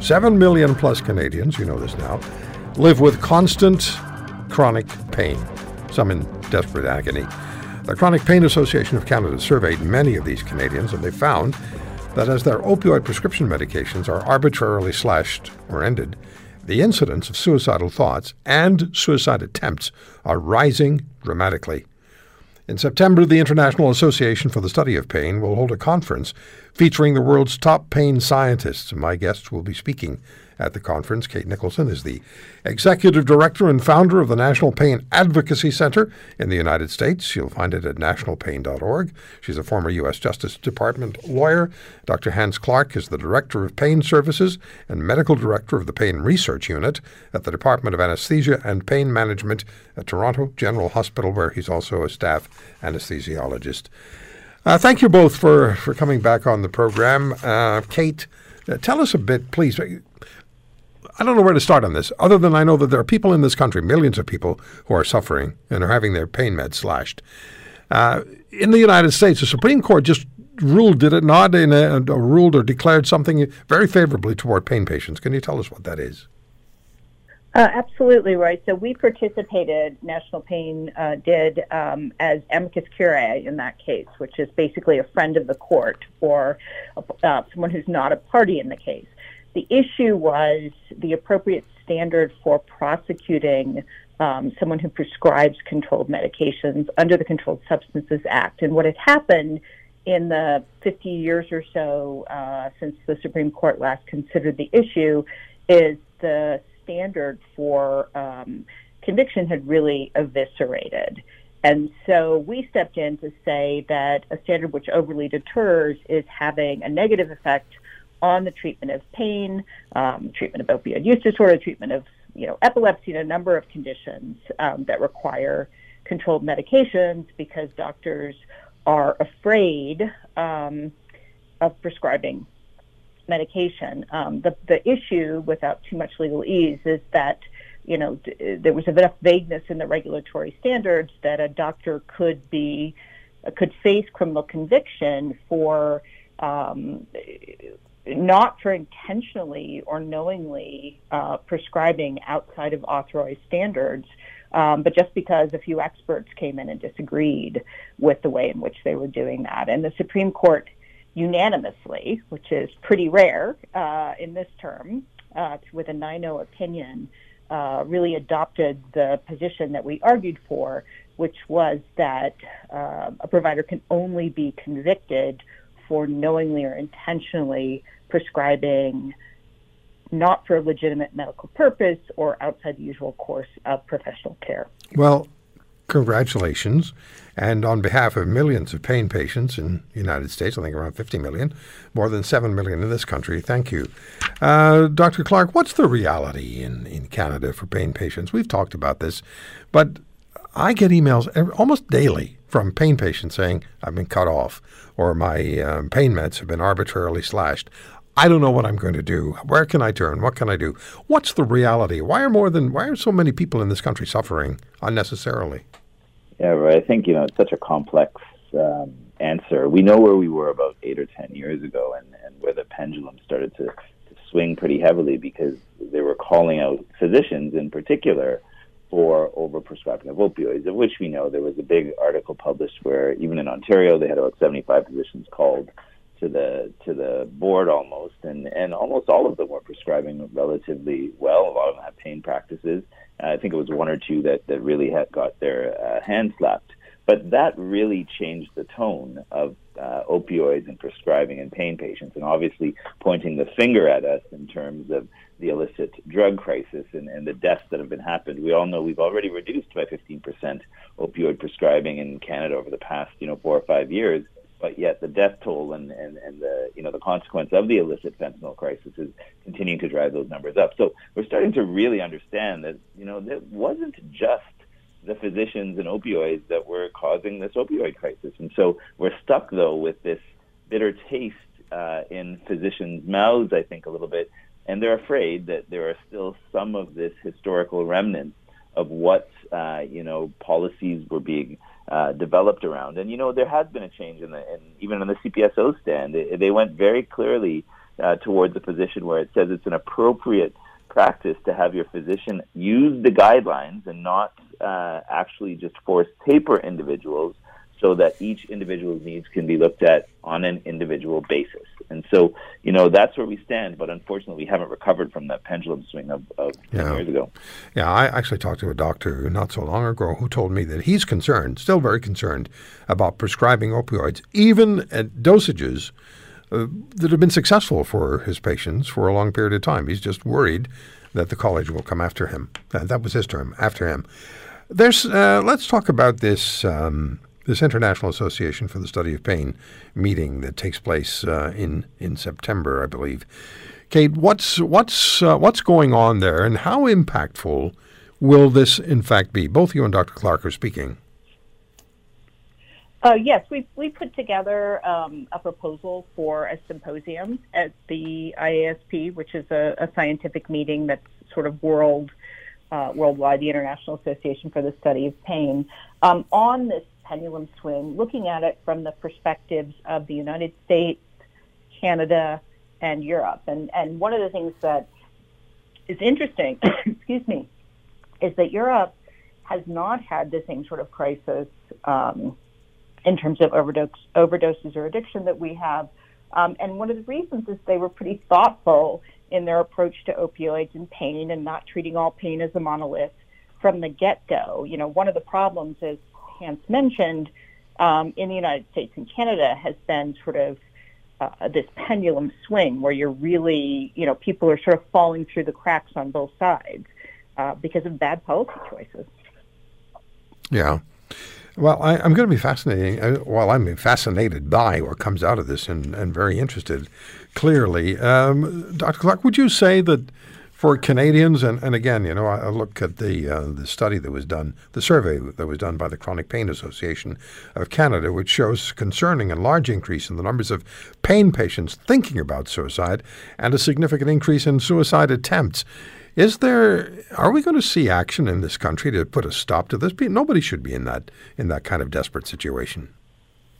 Seven million plus Canadians, you know this now, live with constant chronic pain, some in desperate agony. The Chronic Pain Association of Canada surveyed many of these Canadians, and they found that as their opioid prescription medications are arbitrarily slashed or ended, the incidence of suicidal thoughts and suicide attempts are rising dramatically. In September, the International Association for the Study of Pain will hold a conference featuring the world's top pain scientists. My guests will be speaking at the conference. Kate Nicholson is the executive director and founder of the National Pain Advocacy Center in the United States. You'll find it at nationalpain.org. She's a former U.S. Justice Department lawyer. Dr. Hance Clarke is the director of pain services and medical director of the Pain Research Unit at the Department of Anesthesia and Pain Management at Toronto General Hospital, where he's also a staff anesthesiologist. Uh, thank you both for, for coming back on the program. Uh, Kate, uh, tell us a bit, please. I don't know where to start on this, other than I know that there are people in this country, millions of people, who are suffering and are having their pain meds slashed. Uh, in the United States, the Supreme Court just ruled, did it not, in a, a ruled or declared something very favorably toward pain patients. Can you tell us what that is? Uh, absolutely, right. So we participated, National Pain uh, did, um, as amicus curiae in that case, which is basically a friend of the court or uh, someone who's not a party in the case. The issue was the appropriate standard for prosecuting um, someone who prescribes controlled medications under the Controlled Substances Act. And what had happened in the 50 years or so uh, since the Supreme Court last considered the issue is the standard for um, conviction had really eviscerated. And so we stepped in to say that a standard which overly deters is having a negative effect on the treatment of pain, um, treatment of opioid use disorder, treatment of you know epilepsy, and a number of conditions um, that require controlled medications because doctors are afraid um, of prescribing medication. Um, the the issue, without too much legalese, is that you know d- there was enough vagueness in the regulatory standards that a doctor could be could face criminal conviction for um, not for intentionally or knowingly uh, prescribing outside of authorized standards, um, but just because a few experts came in and disagreed with the way in which they were doing that. And the Supreme Court unanimously, which is pretty rare uh, in this term, uh, with a 9 0 opinion, uh, really adopted the position that we argued for, which was that uh, a provider can only be convicted for knowingly or intentionally prescribing not for a legitimate medical purpose or outside the usual course of professional care. Well, congratulations. And on behalf of millions of pain patients in the United States, I think around 50 million, more than 7 million in this country, thank you. Uh, Dr. Clarke, what's the reality in, in Canada for pain patients? We've talked about this, but I get emails every, almost daily from pain patients saying, I've been cut off, or my um, pain meds have been arbitrarily slashed. I don't know what I'm going to do. Where can I turn? What can I do? What's the reality? Why are more than why are so many people in this country suffering unnecessarily? Yeah, right. I think you know it's such a complex um, answer. We know where we were about eight or ten years ago, and, and where the pendulum started to, to swing pretty heavily because they were calling out physicians in particular for overprescribing of opioids, of which we know there was a big article published where even in Ontario they had about 75 physicians called to the to the board almost, and and almost all of them were prescribing relatively well. A lot of them had pain practices. I think it was one or two that that really had got their uh, hand slapped. But that really changed the tone of uh, opioids and prescribing in pain patients, and obviously pointing the finger at us in terms of the illicit drug crisis and, and the deaths that have been happened. We all know we've already reduced by 15% opioid prescribing in Canada over the past, you know, four or five years. But yet the death toll and, and, and the you know the consequence of the illicit fentanyl crisis is continuing to drive those numbers up. So we're starting to really understand that you know it wasn't just the physicians and opioids that were causing this opioid crisis. And so we're stuck though with this bitter taste uh, in physicians' mouths, I think, a little bit and they're afraid that there are still some of this historical remnants of what uh, you know policies were being uh, developed around. And you know there has been a change in the in, even on the CPSO stand. They, they went very clearly uh, towards a position where it says it's an appropriate practice to have your physician use the guidelines and not uh, actually just force taper individuals so that each individual's needs can be looked at on an individual basis. And so, you know, that's where we stand. But unfortunately, we haven't recovered from that pendulum swing of, of yeah. 10 years ago. Yeah, I actually talked to a doctor not so long ago who told me that he's concerned, still very concerned, about prescribing opioids, even at dosages uh, that have been successful for his patients for a long period of time. He's just worried that the college will come after him. Uh, that was his term, after him. There's. Uh, let's talk about this. Um, this International Association for the Study of Pain meeting that takes place uh, in in September, I believe. Kate, what's what's uh, what's going on there, and how impactful will this in fact be? Both you and Dr. Clarke are speaking. Uh, yes, we we put together um, a proposal for a symposium at the IASP, which is a, a scientific meeting that's sort of world uh, worldwide, the International Association for the Study of Pain, um, on this pendulum swing, looking at it from the perspectives of the United States, Canada, and Europe. And, and one of the things that is interesting, excuse me, is that Europe has not had the same sort of crisis um, in terms of overdose, overdoses or addiction that we have. Um, and one of the reasons is they were pretty thoughtful in their approach to opioids and pain and not treating all pain as a monolith from the get go. You know, one of the problems is Hance mentioned um, in the United States and Canada has been sort of uh, this pendulum swing where you're really, you know, people are sort of falling through the cracks on both sides uh, because of bad policy choices. Yeah. Well, I, am going to be fascinating. Uh, well, I'm fascinated by what comes out of this and, and very interested, clearly. Um, Dr. Clarke, would you say that for Canadians, and, and again, you know, I, I look at the uh, the study that was done, the survey that was done by the Chronic Pain Association of Canada, which shows concerning and large increase in the numbers of pain patients thinking about suicide, and a significant increase in suicide attempts. Is there? Are we going to see action in this country to put a stop to this? Nobody should be in that in that kind of desperate situation.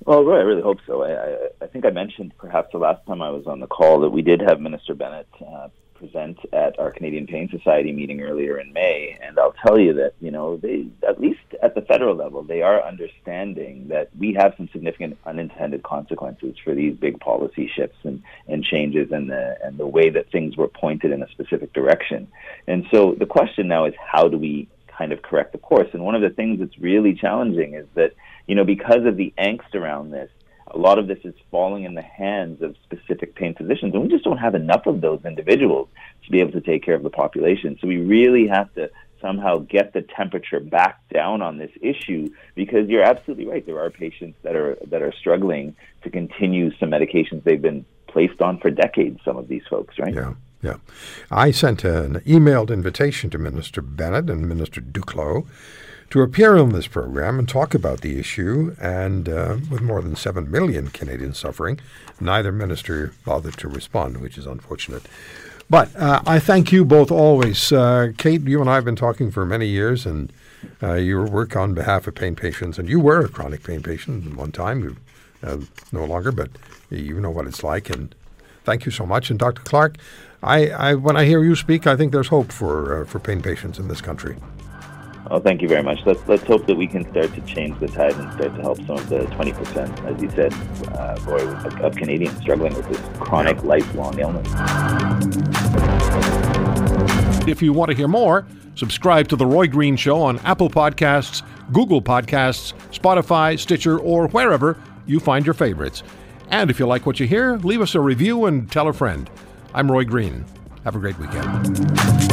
Well, I really hope so. I, I, I think I mentioned perhaps the last time I was on the call that we did have Minister Bennett uh, present at our Canadian Pain Society meeting earlier in May, and I'll tell you that you know they, at least at the federal level, they are understanding that we have some significant unintended consequences for these big policy shifts and, and changes, and the and the way that things were pointed in a specific direction. And so the question now is, how do we kind of correct the course? And one of the things that's really challenging is that you know because of the angst around this a lot of this is falling in the hands of specific pain physicians, and we just don't have enough of those individuals to be able to take care of the population. So we really have to somehow get the temperature back down on this issue because you're absolutely right. There are patients that are that are struggling to continue some medications they've been placed on for decades. Some of these folks, right? Yeah. Yeah. I sent an emailed invitation to Minister Bennett and Minister Duclos to appear on this program and talk about the issue. And uh, with more than 7 million Canadians suffering, neither minister bothered to respond, which is unfortunate. But uh, I thank you both always. Uh, Kate, you and I have been talking for many years, and uh, your work on behalf of pain patients, and you were a chronic pain patient at one time. You uh, no longer, but you know what it's like. And thank you so much. And Dr. Clarke, I, I when I hear you speak, I think there's hope for uh, for pain patients in this country. Oh, thank you very much. Let's let's hope that we can start to change the tide and start to help some of the 20%, as you said, uh, Roy, of, of Canadians struggling with this chronic, lifelong illness. If you want to hear more, subscribe to The Roy Green Show on Apple Podcasts, Google Podcasts, Spotify, Stitcher, or wherever you find your favorites. And if you like what you hear, leave us a review and tell a friend. I'm Roy Green. Have a great weekend.